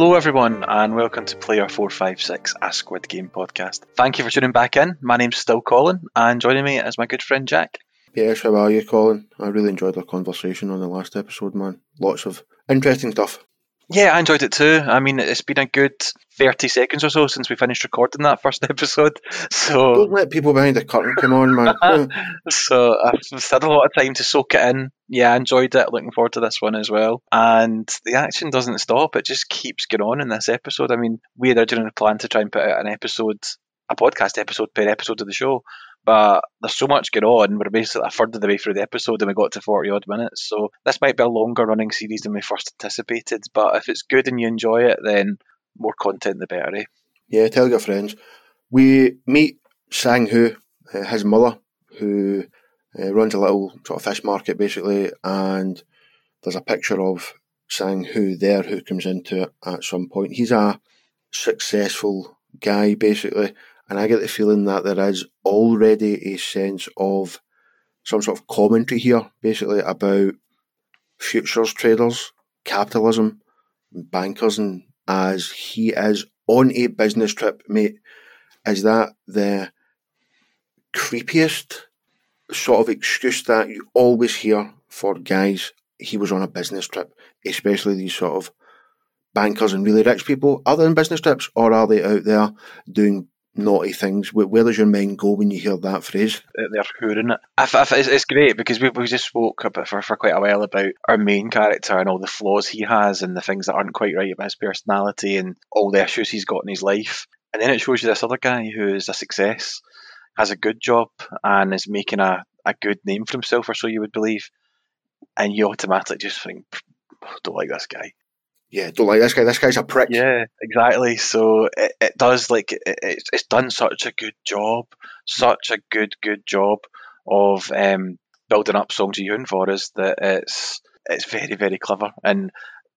Hello, everyone, and welcome to Player 456, a Squid Game podcast. Thank you for tuning back in. My name's still Colin, and joining me is my good friend Jack. Yes, how are you, Colin? I really enjoyed our conversation on the last episode, man. Lots of interesting stuff. Yeah, I enjoyed it too. I mean, it's been a good 30 seconds or so since we finished recording that first episode. So Don't let people behind the curtain come on, man. so I've had a lot of time to soak it in. Yeah, I enjoyed it. Looking forward to this one as well. And the action doesn't stop. It just keeps going on in this episode. I mean, we had originally planned to try and put out an episode, a podcast episode per episode of the show. But there's so much going on. We're basically a third of the way through the episode and we got to 40 odd minutes. So this might be a longer running series than we first anticipated. But if it's good and you enjoy it, then more content the better, eh? yeah, tell your friends. We meet Sang Hu, uh, his mother, who uh, runs a little sort of fish market basically, and there's a picture of Sang Hu there who comes into it at some point. He's a successful guy basically, and I get the feeling that there is already a sense of some sort of commentary here, basically about futures traders, capitalism, bankers, and as he is on a business trip, mate. Is that the creepiest sort of excuse that you always hear for guys? He was on a business trip, especially these sort of bankers and really rich people. Are they on business trips or are they out there doing naughty things? Where, does your mind go when you hear that phrase? they're hooring it. If, if, it's, great because we, we just spoke for, for quite a while about our main character and all the flaws he has and the things that aren't quite right about his personality and all the issues he's got in his life. And then it shows you this other guy who is a success, has a good job, and is making a, a good name for himself, or so you would believe. And you automatically just think, don't like this guy. Yeah, don't like this guy. This guy's a prick. Yeah, exactly. So it, it does like it, it's, it's done such a good job, such a good good job of um, building up Seong Gi-hun for us that it's it's very very clever and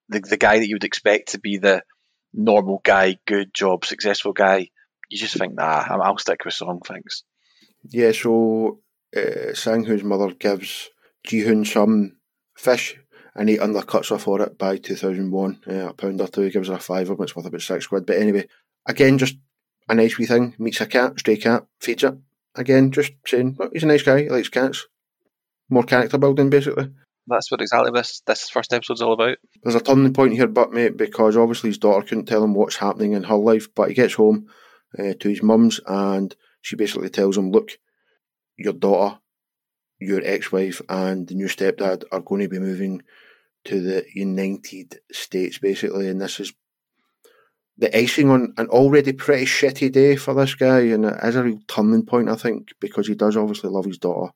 the the guy that you would expect to be the normal guy, good job, successful guy, you just think nah, I'll I'll stick with Song. Thanks. Yeah, so uh, Sang Hu's mother gives Gi-hun some fish and he undercuts her for it by 2001, uh, a pound or two, gives her a fiver, but it's worth about six quid. But anyway, again, just a nice wee thing. Meets a cat, stray cat, feeds it. Again, just saying, look, he's a nice guy, he likes cats. More character building, basically. That's what exactly this this first episode's all about. There's a turning point here, but mate, because obviously his daughter couldn't tell him what's happening in her life, but he gets home uh, to his mum's and she basically tells him, look, your daughter, your ex-wife and the new stepdad are going to be moving to the United States, basically, and this is the icing on an already pretty shitty day for this guy, and it is a real turning point, I think, because he does obviously love his daughter.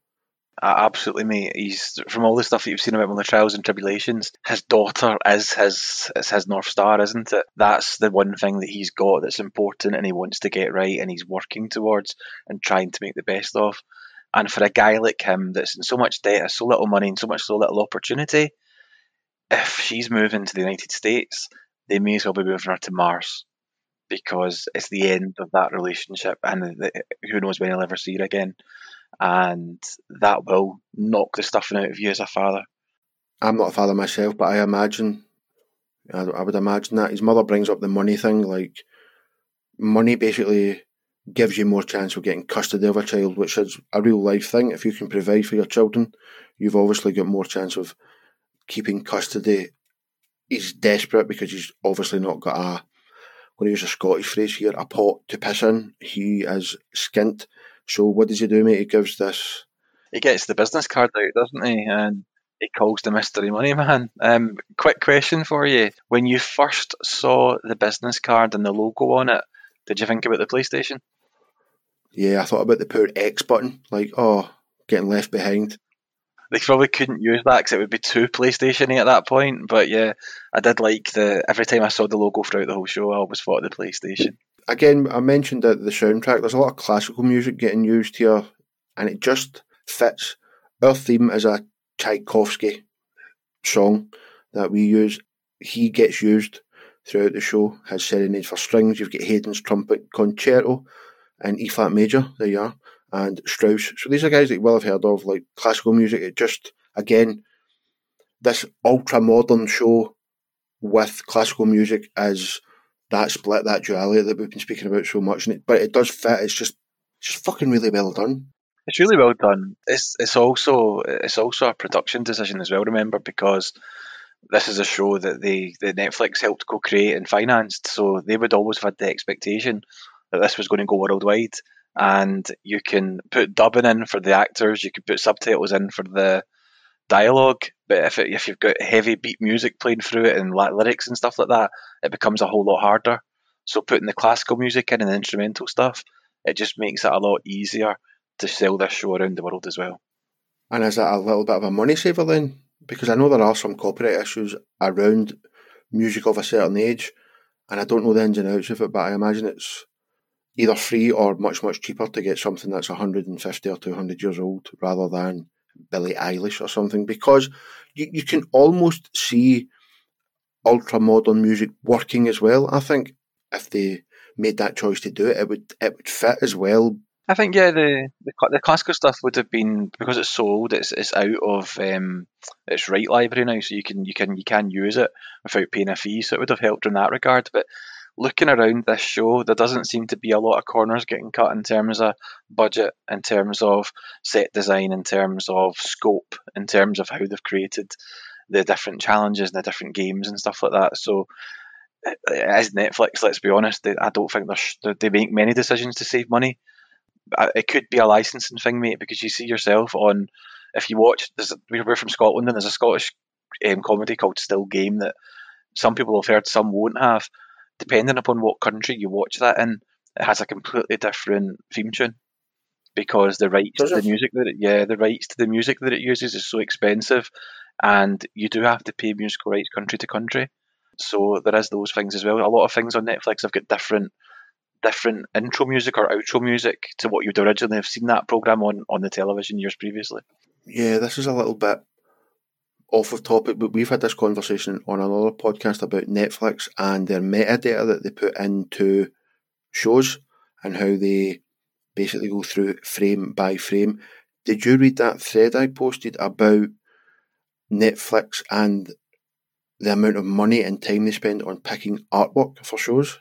Absolutely, mate. He's from all the stuff that you've seen about him, the trials and tribulations. His daughter is his is his north star, isn't it? That's the one thing that he's got that's important, and he wants to get right, and he's working towards and trying to make the best of. And for a guy like him, that's in so much debt, so little money, and so much so little opportunity, if she's moving to the United States, they may as well be moving her to Mars because it's the end of that relationship, and the, who knows when he'll ever see her again. And that will knock the stuffing out of you as a father. I'm not a father myself, but I imagine, I, I would imagine that his mother brings up the money thing. Like, money basically gives you more chance of getting custody of a child, which is a real life thing. If you can provide for your children, you've obviously got more chance of keeping custody. He's desperate because he's obviously not got a, I'm going to use a Scottish phrase here, a pot to piss in. He is skint. So what does he do, mate? He gives this. He gets the business card out, doesn't he? And he calls the mystery money man. Um, quick question for you: When you first saw the business card and the logo on it, did you think about the PlayStation? Yeah, I thought about the poor X button. Like, oh, getting left behind. They probably couldn't use that because it would be too PlayStation at that point. But yeah, I did like the every time I saw the logo throughout the whole show, I always thought of the PlayStation. Again, I mentioned that the soundtrack. There's a lot of classical music getting used here, and it just fits. Our theme is a Tchaikovsky song that we use. He gets used throughout the show. Has serenades for strings. You've got Haydn's trumpet concerto in E flat major. There you are and Strauss. So these are guys that you will have heard of, like classical music. It just again, this ultra modern show with classical music as that split, that duality that we've been speaking about so much. It, but it does fit. It's just, just fucking really well done. It's really well done. It's it's also it's also a production decision as well. Remember because this is a show that they the Netflix helped co-create and financed, so they would always have had the expectation that this was going to go worldwide. And you can put dubbing in for the actors, you can put subtitles in for the dialogue. But if it, if you've got heavy beat music playing through it and lyrics and stuff like that, it becomes a whole lot harder. So putting the classical music in and the instrumental stuff, it just makes it a lot easier to sell this show around the world as well. And is that a little bit of a money saver then? Because I know there are some copyright issues around music of a certain age, and I don't know the ins and outs of it, but I imagine it's either free or much, much cheaper to get something that's 150 or 200 years old rather than Billie Eilish or something, because you, you can almost see ultra modern music working as well. I think if they made that choice to do it, it would it would fit as well I think yeah, the, the the classical stuff would have been because it's sold. It's it's out of um, its right library now, so you can you can you can use it without paying a fee. So it would have helped in that regard. But looking around this show, there doesn't seem to be a lot of corners getting cut in terms of budget, in terms of set design, in terms of scope, in terms of how they've created the different challenges and the different games and stuff like that. So as Netflix, let's be honest, I don't think they make many decisions to save money it could be a licensing thing, mate, because you see yourself on. If you watch, a, we're from Scotland, and there's a Scottish um, comedy called Still Game that some people have heard, some won't have. Depending upon what country you watch that in, it has a completely different theme tune because the rights Does to it? the music that it, yeah, the rights to the music that it uses is so expensive, and you do have to pay musical rights country to country. So there is those things as well. A lot of things on Netflix have got different different intro music or outro music to what you'd originally have seen that program on on the television years previously. Yeah, this is a little bit off of topic, but we've had this conversation on another podcast about Netflix and their metadata that they put into shows and how they basically go through frame by frame. Did you read that thread I posted about Netflix and the amount of money and time they spend on picking artwork for shows?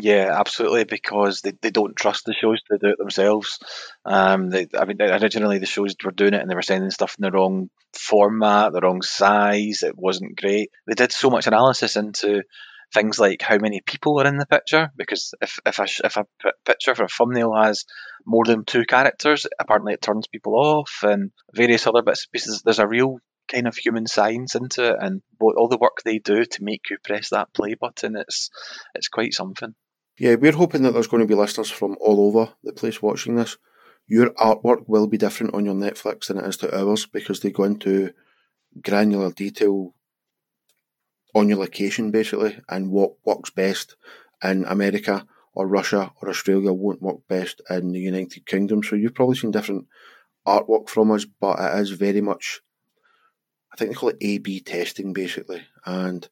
Yeah, absolutely, because they, they don't trust the shows to do it themselves. Um, they, I mean, originally the shows were doing it and they were sending stuff in the wrong format, the wrong size. It wasn't great. They did so much analysis into things like how many people are in the picture, because if if a, if a picture for a thumbnail has more than two characters, apparently it turns people off, and various other bits and pieces. There's a real kind of human science into it, and all the work they do to make you press that play button. It's it's quite something. Yeah, we're hoping that there's going to be listeners from all over the place watching this. Your artwork will be different on your Netflix than it is to ours because they go into granular detail on your location basically and what works best in America or Russia or Australia won't work best in the United Kingdom. So you've probably seen different artwork from us, but it is very much I think they call it A B testing basically. And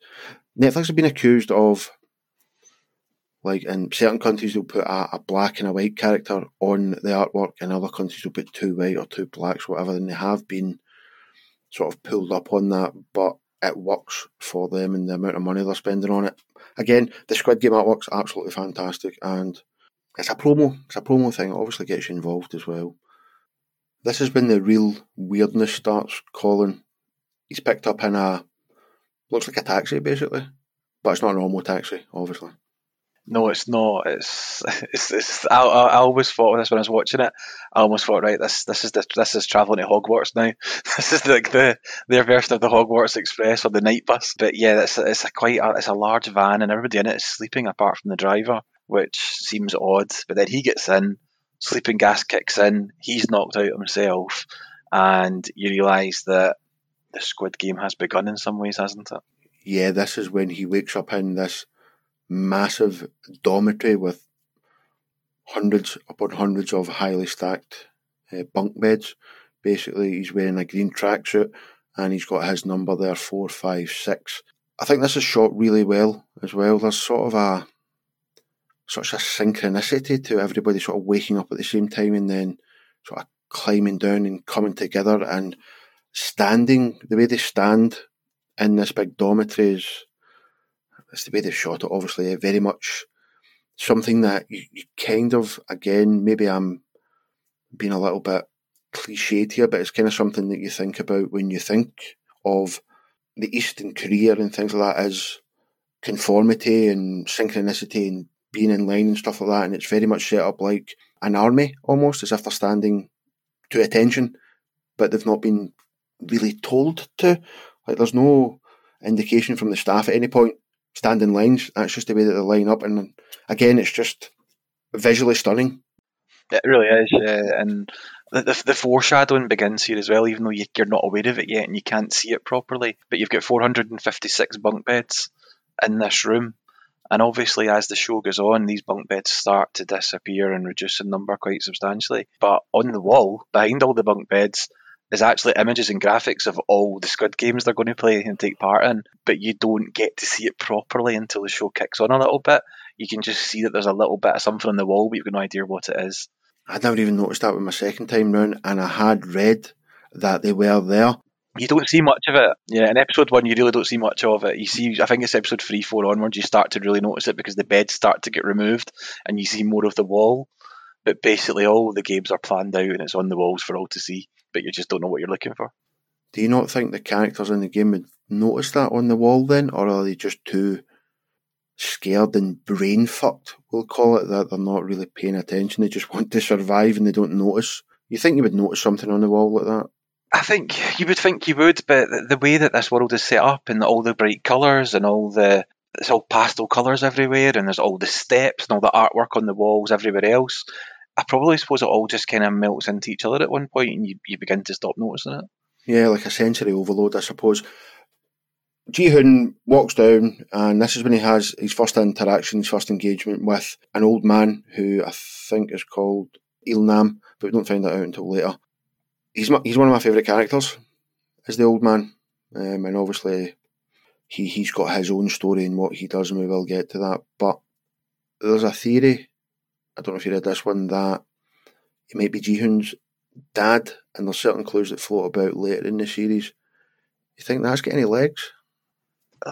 Netflix have been accused of like in certain countries, they'll put a, a, black and a white character on the artwork, and other countries, they'll put two white or two blacks, whatever. And they have been sort of pulled up on that, but it works for them and the amount of money they're spending on it. Again, the Squid Game artwork's absolutely fantastic, and it's a promo. It's a promo thing. It obviously gets you involved as well. This has been the real weirdness starts. Colin, he's picked up in a looks like a taxi basically, but it's not a normal taxi, obviously. No, it's not. It's it's. it's I, I, always thought this when I was watching it. I almost thought, right, this this is the, this is traveling to Hogwarts now. This is like the their version of the Hogwarts Express or the night bus. But yeah, it's it's a quite a, it's a large van and everybody in it is sleeping apart from the driver, which seems odd. But then he gets in, sleeping gas kicks in, he's knocked out himself, and you realise that the Squid Game has begun in some ways, hasn't it? Yeah, this is when he wakes up in this massive dormitory with hundreds upon hundreds of highly stacked uh, bunk beds. Basically, he's wearing a green tracksuit and he's got his number there four, five, six. I think this is shot really well as well. There's sort of a such a synchronicity to everybody sort of waking up at the same time and then sort of climbing down and coming together and standing the way they stand in this big dormitory is it's the way they've shot it. Obviously, eh, very much something that you, you kind of again maybe I'm being a little bit cliched here, but it's kind of something that you think about when you think of the Eastern career and things like that as conformity and synchronicity and being in line and stuff like that. And it's very much set up like an army almost, as if they're standing to attention, but they've not been really told to. Like there's no indication from the staff at any point standing lines. That's just the way that they line up. And again, it's just visually stunning. It really is, yeah. And the, the, the, foreshadowing begins here as well, even though you, you're not aware of it yet and you can't see it properly. But you've got 456 bunk beds in this room. And obviously, as the show goes on, these bunk beds start to disappear and reduce in number quite substantially. But on the wall, behind all the bunk beds, is actually images and graphics of all the Squid Games they're going to play and take part in. But you don't get to see it properly until the show kicks on a little bit. You can just see that there's a little bit of something on the wall, but you've got no idea what it is. I'd never even noticed that with my second time round, and I had read that they were there you don't see much of it. Yeah, in episode one, you really don't see much of it. You see, I think it's episode three, four onwards, you start to really notice it because the beds start to get removed and you see more of the wall. But basically, all the games are planned out and it's on the walls for all to see, but you just don't know what you're looking for. Do you not think the characters in the game would notice that on the wall then, or are they just too scared and brain fucked, we'll call it, that they're not really paying attention? They just want to survive and they don't notice. You think you would notice something on the wall like that? I think you would think you would, but the way that this world is set up and all the bright colours and all the it's all pastel colours everywhere and there's all the steps and all the artwork on the walls everywhere else. I probably suppose it all just kind of melts into each other at one point and you, you begin to stop noticing it. Yeah, like a sensory overload, I suppose. Gi-hun walks down, and this is when he has his first interaction, his first engagement with an old man who I think is called Il Nam, but we don't find that out until later he's my, he's one of my favourite characters. Is the old man, um, and obviously he he's got his own story and what he does, and we will get to that. But there's a theory. I don't know if you read this one that it might be Gi-hun's dad, and there's certain clues that float about later in the series. You think that's got any legs?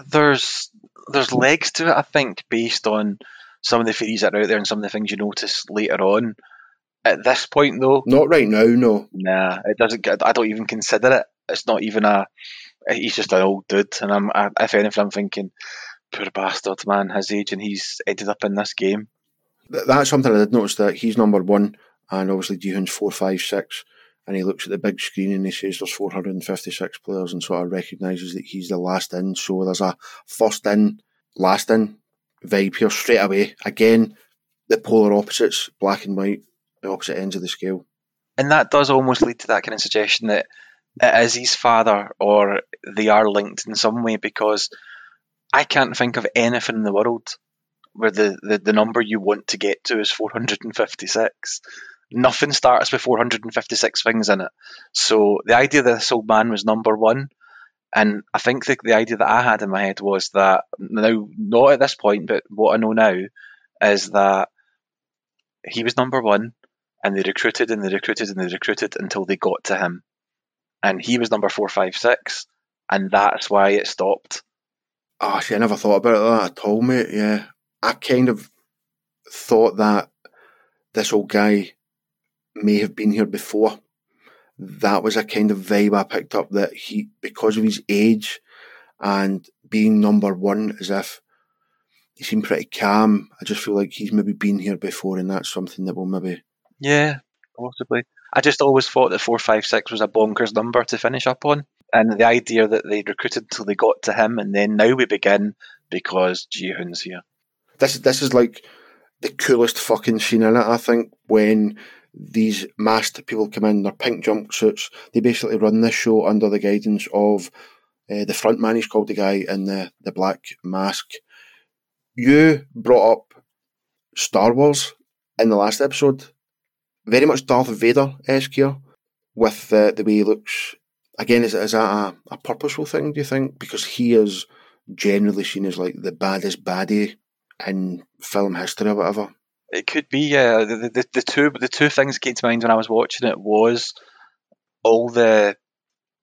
There's there's legs to it, I think, based on some of the theories that are out there and some of the things you notice later on. At this point, though, not right now. No, nah, it doesn't. I don't even consider it. It's not even a. He's just an old dude, and I'm. I, if anything, I'm thinking, poor bastard, man, his age, and he's ended up in this game. That's something I did notice that he's number one, and obviously Hoon's four, five, six, and he looks at the big screen and he says there's 456 players, and sort of recognises that he's the last in. So there's a first in, last in vibe here straight away. Again, the polar opposites, black and white the opposite ends of the scale. And that does almost lead to that kind of suggestion that it is his father or they are linked in some way because I can't think of anything in the world where the, the, the number you want to get to is 456. Nothing starts with 456 things in it. So the idea that this old man was number one, and I think the, the idea that I had in my head was that now, not at this point, but what I know now is that he was number one and they recruited and they recruited and they recruited until they got to him. And he was number four, five, six, and that's why it stopped. Ah, oh, see, I never thought about that at all, mate. Yeah, I kind of thought that this old guy may have been here before. That was a kind of vibe I picked up that he, because of his age and being number one, as if he seemed pretty calm. I just feel like he's maybe been here before, and that's something that will maybe yeah, possibly. I just always thought that four five six was a bonkers number to finish up on, and the idea that they recruited until they got to him, and then now we begin because Gi-hun's here. This this is like the coolest fucking scene in it. I think when these masked people come in, their pink jumpsuits. They basically run this show under the guidance of uh, the front man. He's called the guy in the the black mask. You brought up Star Wars in the last episode very much Darth Vader esque here with the, the way he looks. Again, is, is that a, a purposeful thing, do you think? Because he is generally seen as like the baddest baddie in film history or whatever. It could be, yeah. The, the, the two the two things that came to mind when I was watching it was all the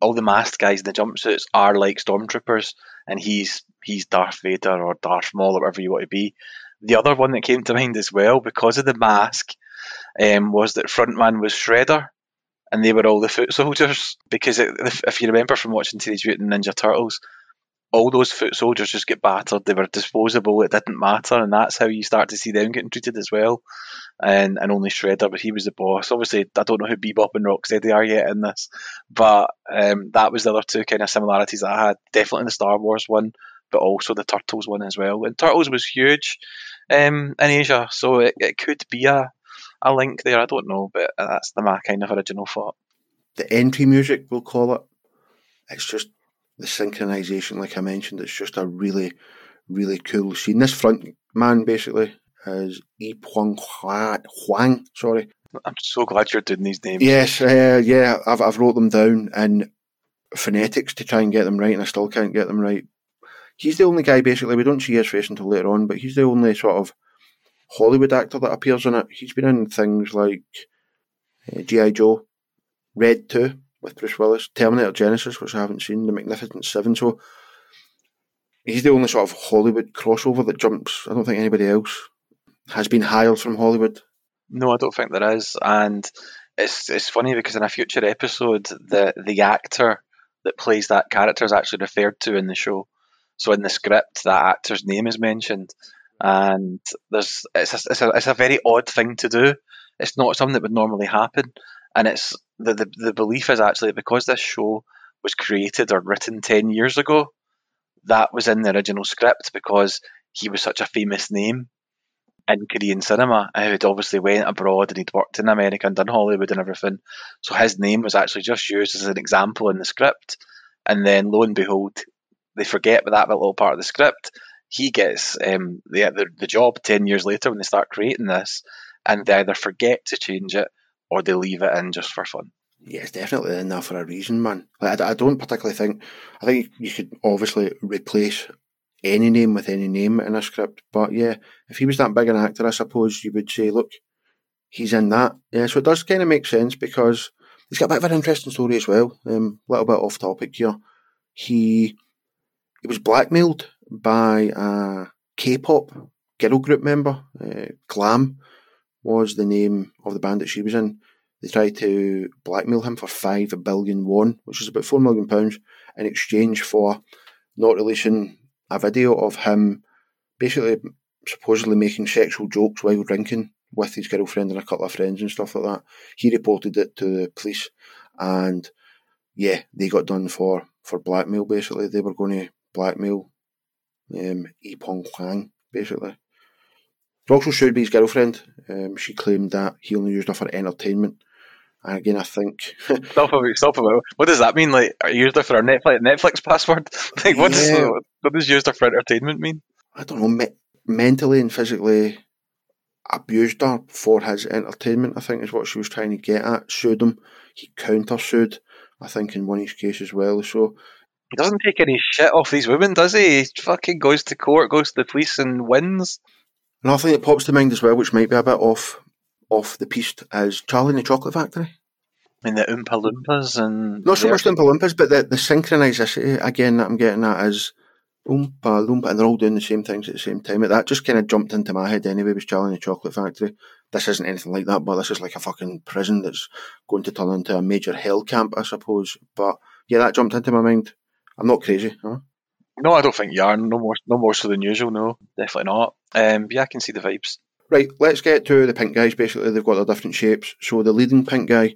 all the masked guys in the jumpsuits are like stormtroopers, and he's he's Darth Vader or Darth Maul or whatever you want to be. The other one that came to mind as well, because of the mask, um, was that frontman was Shredder, and they were all the foot soldiers. Because it, if, if you remember from watching Teenage Mutant Ninja Turtles, all those foot soldiers just get battered. They were disposable. It didn't matter, and that's how you start to see them getting treated as well. And and only Shredder, but he was the boss. Obviously, I don't know who Bebop and Rocksteady are yet in this, but um, that was the other two kind of similarities that I had. Definitely in the Star Wars one, but also the Turtles one as well. And Turtles was huge um, in Asia, so it, it could be a a link there. I don't know, but that's the my kind of original thought. The entry music, we'll call it. It's just the synchronization, like I mentioned, it's just a really, really cool scene. This front man basically is Yi Huang Huang. Sorry. I'm so glad you're doing these names. Yes, uh, yeah, I've I've wrote them down in phonetics to try and get them right, and I still can't get them right. He's the only guy basically. We don't see his face until later on, but he's the only sort of Hollywood actor that appears in it. He's been in things like uh, G.I. Joe, Red 2, with Bruce Willis, Terminator Genisys, which I haven't seen, The Magnificent Seven. So he's the only sort of Hollywood crossover that jumps. I don't think anybody else has been hired from Hollywood. No, I don't think there is. And it's it's funny because in a future episode, the the actor that plays that character is actually referred to in the show. So in the script, that actor's name is mentioned, and there's it's a, it's a, it's a very odd thing to do. It's not something that would normally happen, and it's the, the the belief is actually because this show was created or written ten years ago, that was in the original script because he was such a famous name in Korean cinema. He had obviously went abroad and he'd worked in America and done Hollywood and everything. So his name was actually just used as an example in the script. And then lo and behold, they forget about that little part of the script. He gets um, the, the the job ten years later when they start creating this, and they either forget to change it or they leave it in just for fun. Yeah, it's definitely in there for a reason, man. Like, I, I don't particularly think. I think you could obviously replace any name with any name in a script, but yeah, if he was that big an actor, I suppose you would say, look, he's in that. Yeah, so it does kind of make sense because he's got a bit of an interesting story as well. A um, little bit off topic here. He he was blackmailed by a K-pop girl group member. Uh, Glam was the name of the band that she was in. They tried to blackmail him for five billion won, which is about four million pounds, in exchange for not releasing a video of him basically supposedly making sexual jokes while drinking with his girlfriend and a couple of friends and stuff like that. He reported it to the police, and yeah, they got done for for blackmail. Basically, they were going to blackmail um, Ipong Huang, basically. Also his girlfriend. Um, she claimed that he only used her for entertainment. And again, I think stop about stop a minute. What does that mean? Like, I used her for our Netflix Netflix password. Like, what yeah. does what does used her for entertainment mean? I don't know. Me- mentally and physically abused her for his entertainment. I think is what she was trying to get at. Sued him. He counter sued. I think in one of his case as well. So he doesn't take any shit off these women, does he? He fucking goes to court, goes to the police, and wins. Another thing that pops to mind as well, which might be a bit off off the piste, is Charlie and the Chocolate Factory. I mean, the Oompa Loompas and. Not so much the Oompa Loompas, but the, the synchronicity, again, that I'm getting at is Oompa Loompa, and they're all doing the same things at the same time. That just kind of jumped into my head anyway, was Charlie and the Chocolate Factory. This isn't anything like that, but this is like a fucking prison that's going to turn into a major hell camp, I suppose. But yeah, that jumped into my mind. I'm not crazy, huh? No, I don't think you are. No more, no more so than usual. No, definitely not. Um, yeah, I can see the vibes. Right, let's get to the pink guys. Basically, they've got their different shapes. So the leading pink guy,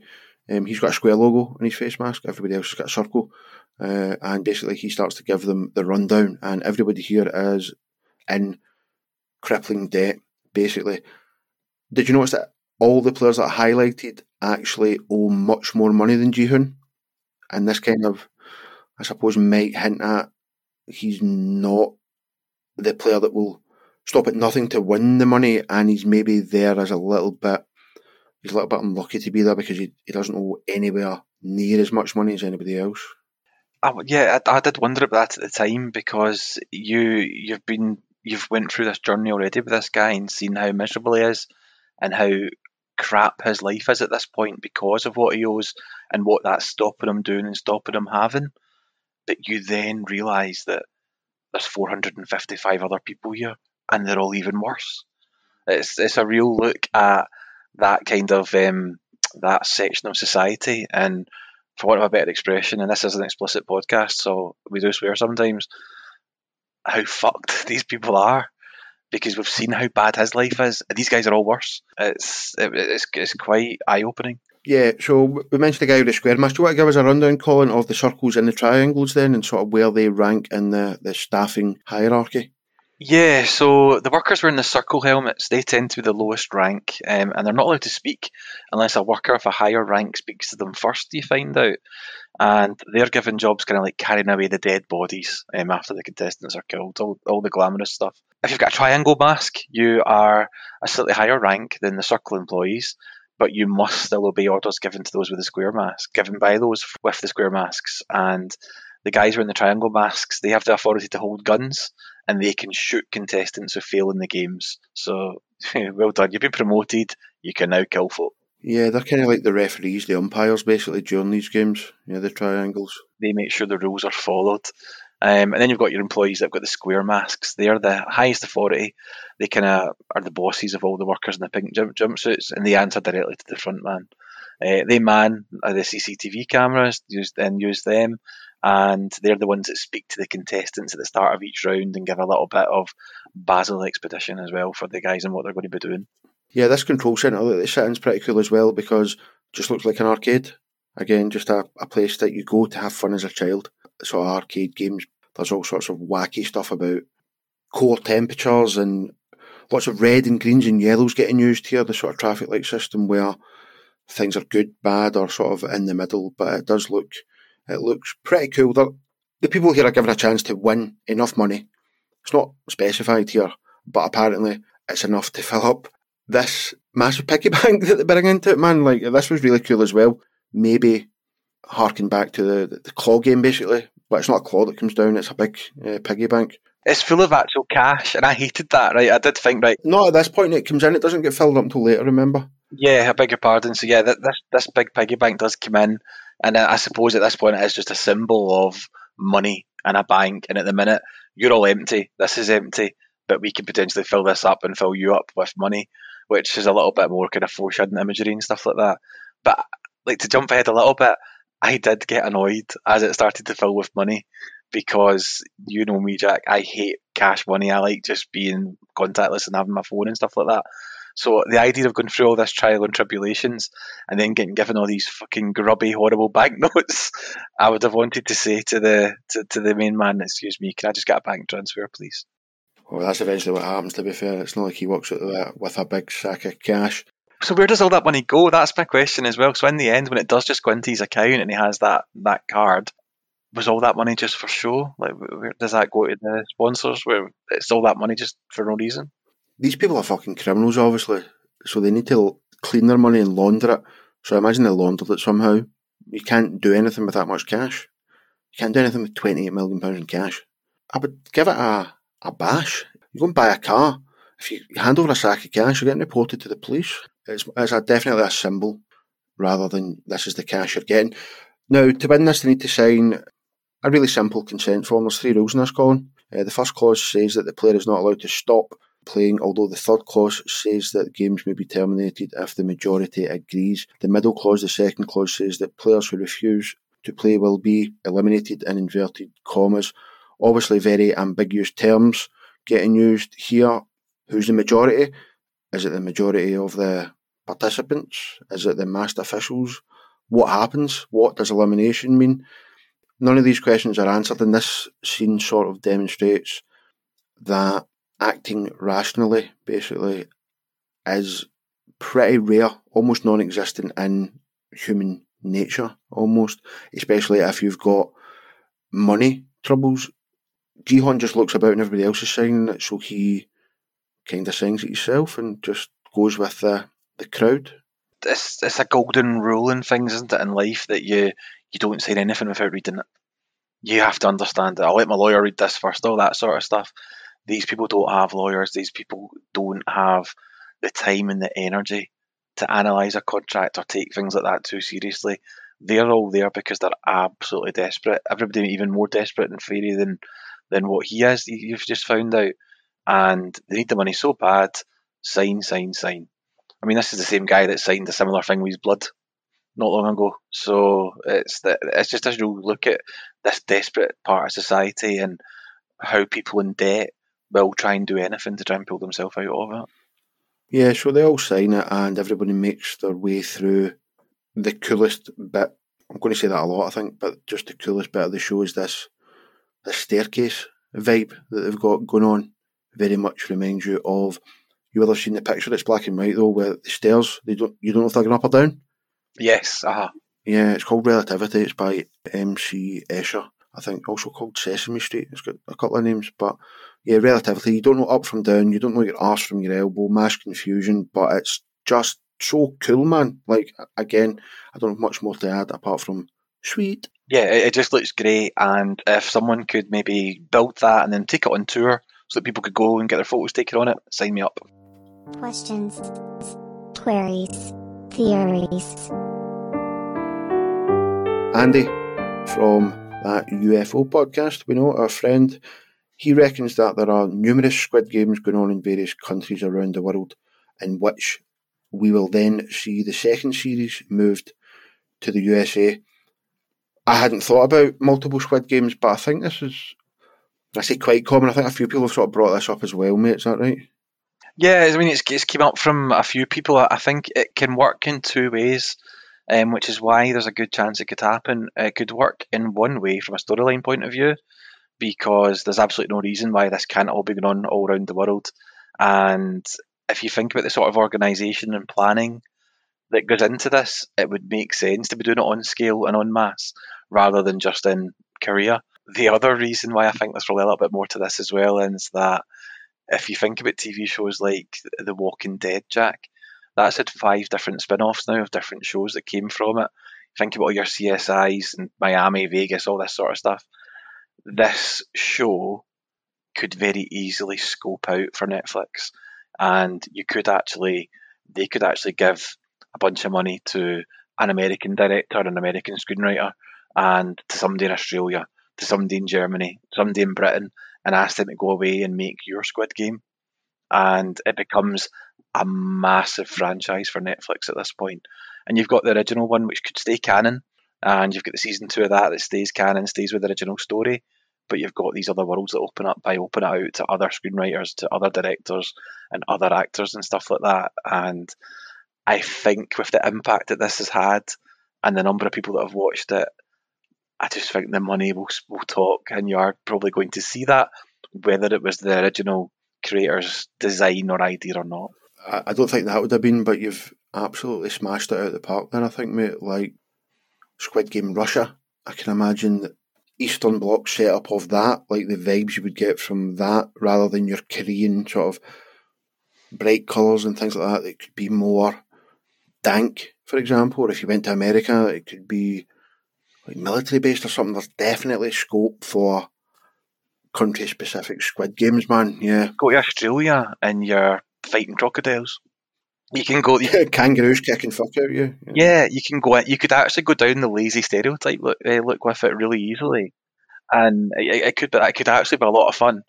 um, he's got a square logo on his face mask. Everybody else has got a circle, uh, and basically he starts to give them the rundown. And everybody here is in crippling debt. Basically, did you notice that all the players that are highlighted actually owe much more money than Gi-hun? And this kind of, I suppose, might hint at he's not the player that will stop at nothing to win the money, and he's maybe there as a little bit. He's a little bit unlucky to be there because he, he doesn't owe anywhere near as much money as anybody else. I, yeah, I, I did wonder about that at the time because you you've been you've went through this journey already with this guy and seen how miserable he is and how crap his life is at this point because of what he owes and what that's stopping him doing and stopping him having. But you then realise that there's 455 other people here, and they're all even worse. It's it's a real look at that kind of um, that section of society, and for want of a better expression, and this is an explicit podcast, so we do swear sometimes. How fucked these people are, because we've seen how bad his life is, these guys are all worse. It's it, it's it's quite eye opening. Yeah, so we mentioned the guy with the square mask. Do you want to give us a rundown, Colin, of the circles and the triangles then, and sort of where they rank in the, the staffing hierarchy? Yeah, so the workers wearing the circle helmets, they tend to be the lowest rank, um, and they're not allowed to speak unless a worker of a higher rank speaks to them first, you find out. And they're given jobs kind of like carrying away the dead bodies um, after the contestants are killed, all, all the glamorous stuff. If you've got a triangle mask, you are a slightly higher rank than the circle employees, but you must still obey orders given to those with the square mask, given by those with the square masks. And the guys wearing the triangle masks, they have the authority to hold guns and they can shoot contestants who fail in the games. So, well done. You've been promoted. You can now kill folk. Yeah, they're kind of like the referees, the umpires, basically, during these games. Yeah, the triangles. They make sure the rules are followed. Um, and then you've got your employees that've got the square masks. They are the highest authority. They kind of are the bosses of all the workers in the pink jump jumpsuits, and they answer directly to the front man. Uh, they man the CCTV cameras, use and use them, and they're the ones that speak to the contestants at the start of each round and give a little bit of Basil expedition as well for the guys and what they're going to be doing. Yeah, this control centre that they sit in's pretty cool as well because it just looks like an arcade. Again, just a, a place that you go to have fun as a child. Sort of arcade games. There's all sorts of wacky stuff about core temperatures and lots of red and greens and yellows getting used here. The sort of traffic light system where things are good, bad, or sort of in the middle. But it does look it looks pretty cool. They're, the people here are given a chance to win enough money. It's not specified here, but apparently it's enough to fill up this massive piggy bank that they bring into it, man. Like, this was really cool as well. Maybe harking back to the, the claw game, basically. But it's not a claw that comes down, it's a big uh, piggy bank. It's full of actual cash, and I hated that, right? I did think, right. Not at this point, it comes in, it doesn't get filled up until later, remember? Yeah, I beg your pardon. So, yeah, this, this big piggy bank does come in, and I suppose at this point it is just a symbol of money and a bank. And at the minute, you're all empty. This is empty, but we can potentially fill this up and fill you up with money, which is a little bit more kind of foreshadowing imagery and stuff like that. But like to jump ahead a little bit, I did get annoyed as it started to fill with money because you know me, Jack. I hate cash money. I like just being contactless and having my phone and stuff like that. So the idea of going through all this trial and tribulations and then getting given all these fucking grubby, horrible banknotes, I would have wanted to say to the to, to the main man, excuse me, can I just get a bank transfer, please? Well, that's eventually what happens. To be fair, it's not like he walks out with a big sack of cash. So where does all that money go? That's my question as well. So in the end, when it does just go into his account and he has that that card, was all that money just for show? Like, where does that go to the sponsors? Where it's all that money just for no reason? these people are fucking criminals, obviously. So they need to clean their money and launder it. So I imagine they laundered it somehow. You can't do anything with that much cash. You can't do anything with twenty-eight million pounds in cash. I would give it a a bash. You go and buy a car. If you hand over a sack of cash, you're getting reported to the police. It's, it's a, definitely a symbol rather than this is the cash you're getting. Now, to win this, they need to sign a really simple consent form. There's three rules in this, Colin. Uh, the first clause says that the player is not allowed to stop playing, although the third clause says that games may be terminated if the majority agrees. The middle clause, the second clause, says that players who refuse to play will be eliminated in inverted commas. Obviously, very ambiguous terms getting used here. Who's the majority? Is it the majority of the participants? Is it the masked officials? What happens? What does elimination mean? None of these questions are answered, and this scene sort of demonstrates that acting rationally, basically, is pretty rare, almost non existent in human nature, almost, especially if you've got money troubles. Jihan just looks about and everybody else is signing it, so he kind of signs it yourself and just goes with the, the crowd. It's, it's a golden rule in things, isn't it, in life that you, you don't say anything without reading it. You have to understand it. I'll let my lawyer read this first, all that sort of stuff these people don't have lawyers. These people don't have the time and the energy to analyse a contract or take things like that too seriously. They're all there because they're absolutely desperate. Everybody even more desperate in theory than than what he is. You've just found out, and they need the money so bad. Sign, sign, sign. I mean, this is the same guy that signed a similar thing with his blood not long ago. So it's the, it's just as you look at this desperate part of society and how people in debt will try and do anything to try and pull themselves out of it. Yeah, so they all sign it and everybody makes their way through the coolest bit. I'm going to say that a lot, I think, but just the coolest bit of the show is this this staircase vibe that they've got going on. Very much reminds you of you ever seen the picture? It's black and white though, where the stairs they don't you don't know if they're going up or down. Yes, uh-huh. Yeah, it's called Relativity. It's by M.C. Escher. I think also called Sesame Street. It's got a couple of names, but yeah, Relativity. You don't know up from down. You don't know your arse from your elbow. Mass confusion, but it's just so cool, man. Like again, I don't have much more to add apart from sweet. Yeah, it, just looks great, and if someone could maybe build that and then take it on tour so that people could go and get their photos taken on it, sign me up. Questions, queries, theories. Andy from that UFO podcast, we know our friend, he reckons that there are numerous Squid Games going on in various countries around the world, in which we will then see the second series moved to the USA. I hadn't thought about multiple Squid Games, but I think this is, I say quite common. I think a few people have sort of brought this up as well, mate. Is that right? Yeah, I mean, it's, it's came up from a few people. I think it can work in two ways, um, which is why there's a good chance it could happen. It could work in one way from a storyline point of view, because there's absolutely no reason why this can't all be going on all around the world. And if you think about the sort of organisation and planning that goes into this, it would make sense to be doing it on scale and on mass rather than just in Korea. The other reason why I think there's probably a little bit more to this as well is that if you think about TV shows like The Walking Dead, Jack, that's had five different spin offs now of different shows that came from it. Think about all your CSIs and Miami, Vegas, all this sort of stuff. This show could very easily scope out for Netflix and you could actually they could actually give a bunch of money to an American director, an American screenwriter, and to somebody in Australia, to somebody in Germany, somebody in Britain, and ask them to go away and make your Squid Game. And it becomes a massive franchise for Netflix at this point. And you've got the original one, which could stay canon, and you've got the season two of that that stays canon, stays with the original story but you've got these other worlds that open up by opening out to other screenwriters, to other directors, and other actors and stuff like that. And I think with the impact that this has had and the number of people that have watched it, I just think the money will, will talk, and you are probably going to see that, whether it was the original creator's design or idea or not. I don't think that would have been, but you've absolutely smashed it out of the park then, I think, mate. Like Squid Game Russia, I can imagine the Eastern Bloc setup of that, like the vibes you would get from that, rather than your Korean sort of bright colours and things like that. It could be more dank, for example, or if you went to America, it could be like military based or something. There's definitely scope for country specific squid games, man. Yeah. Go to Australia and you're fighting crocodiles. You can go. You, kangaroos kicking fuck out of you. Yeah. yeah, you can go. You could actually go down the lazy stereotype look, uh, look with it really easily, and it, it could. But it could actually be a lot of fun.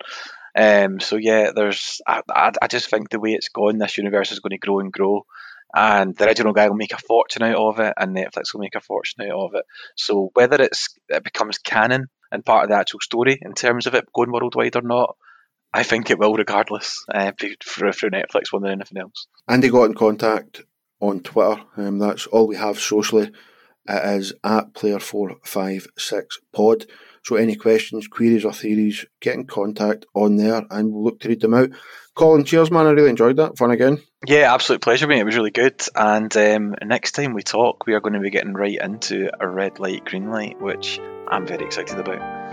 Um, so yeah, there's. I, I, I just think the way it's gone, this universe is going to grow and grow, and the original guy will make a fortune out of it, and Netflix will make a fortune out of it. So whether it's it becomes canon and part of the actual story in terms of it going worldwide or not, I think it will, regardless, uh, through, through Netflix more than anything else. Andy got in contact on Twitter. Um, that's all we have socially. It is at player456pod. So any questions, queries, or theories, get in contact on there and we'll look to read them out. Colin, cheers, man. I really enjoyed that. Fun again. Yeah, absolute pleasure, mate. It was really good. And um, next time we talk, we are going to be getting right into a red light, green light, which I'm very excited about.